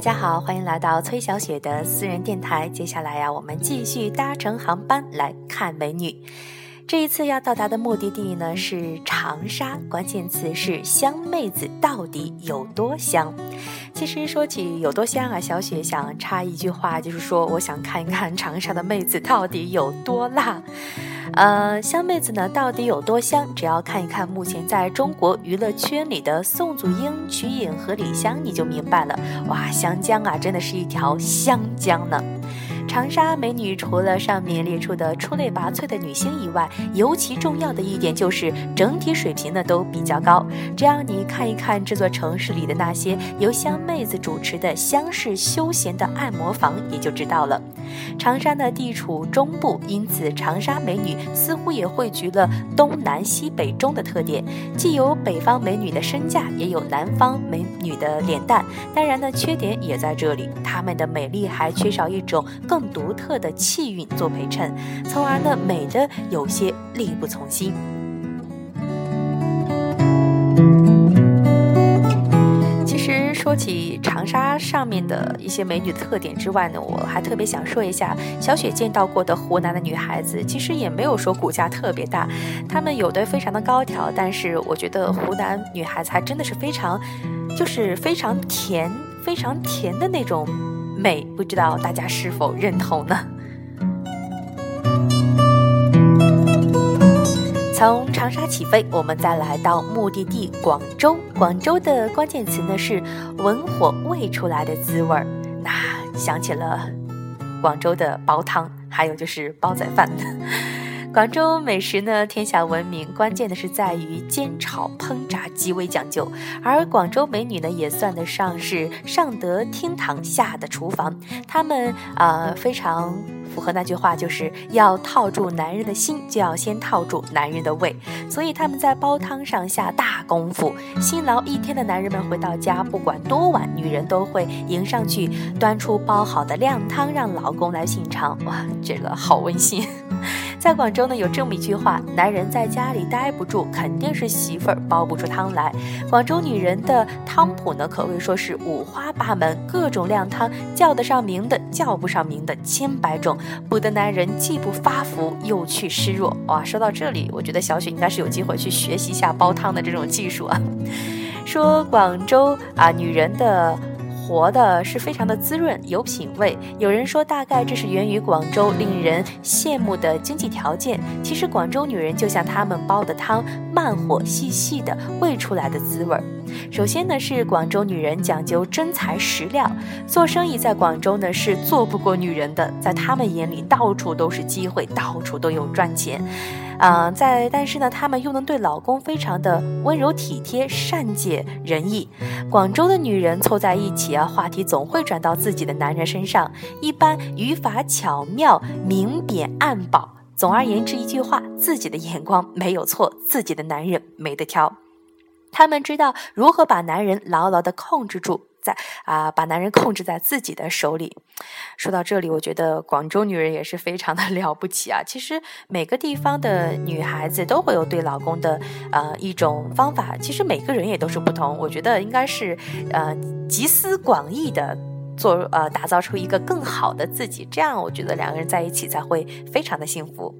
大家好，欢迎来到崔小雪的私人电台。接下来呀，我们继续搭乘航班来看美女。这一次要到达的目的地呢是长沙，关键词是香妹子到底有多香？其实说起有多香啊，小雪想插一句话，就是说我想看一看长沙的妹子到底有多辣。呃，香妹子呢到底有多香？只要看一看目前在中国娱乐圈里的宋祖英、瞿颖和李湘，你就明白了。哇，湘江啊，真的是一条湘江呢。长沙美女除了上面列出的出类拔萃的女星以外，尤其重要的一点就是整体水平呢都比较高。只要你看一看这座城市里的那些由香妹子主持的香式休闲的按摩房，也就知道了。长沙呢地处中部，因此长沙美女似乎也汇聚了东南西北中的特点，既有北方美女的身价，也有南方美女的脸蛋。当然呢，缺点也在这里，她们的美丽还缺少一种更。独特的气韵做陪衬，从而呢美的有些力不从心。说起长沙上面的一些美女特点之外呢，我还特别想说一下，小雪见到过的湖南的女孩子，其实也没有说骨架特别大，她们有的非常的高挑，但是我觉得湖南女孩子还真的是非常，就是非常甜，非常甜的那种。美，不知道大家是否认同呢？从长沙起飞，我们再来到目的地广州。广州的关键词呢是文火煨出来的滋味儿，那想起了广州的煲汤，还有就是煲仔饭。广州美食呢，天下闻名，关键的是在于煎炒烹炸极为讲究。而广州美女呢，也算得上是上得厅堂，下的厨房。她们啊，非常符合那句话，就是要套住男人的心，就要先套住男人的胃。所以他们在煲汤上下大功夫。辛劳一天的男人们回到家，不管多晚，女人都会迎上去，端出煲好的靓汤，让老公来品尝。哇，这个好温馨。在广州呢，有这么一句话：男人在家里待不住，肯定是媳妇儿煲不出汤来。广州女人的汤谱呢，可谓说是五花八门，各种靓汤，叫得上名的，叫不上名的，千百种，不得男人既不发福，又去湿弱。哇，说到这里，我觉得小雪应该是有机会去学习一下煲汤的这种技术啊。说广州啊，女人的。活的是非常的滋润，有品味。有人说，大概这是源于广州令人羡慕的经济条件。其实，广州女人就像他们煲的汤，慢火细细的煨出来的滋味儿。首先呢，是广州女人讲究真材实料，做生意在广州呢是做不过女人的，在他们眼里，到处都是机会，到处都有赚钱。啊，在但是呢，他们又能对老公非常的温柔体贴、善解人意。广州的女人凑在一起啊，话题总会转到自己的男人身上，一般语法巧妙、明贬暗褒。总而言之，一句话，自己的眼光没有错，自己的男人没得挑。他们知道如何把男人牢牢的控制住。在啊，把男人控制在自己的手里。说到这里，我觉得广州女人也是非常的了不起啊。其实每个地方的女孩子都会有对老公的呃一种方法，其实每个人也都是不同。我觉得应该是呃集思广益的做呃打造出一个更好的自己，这样我觉得两个人在一起才会非常的幸福。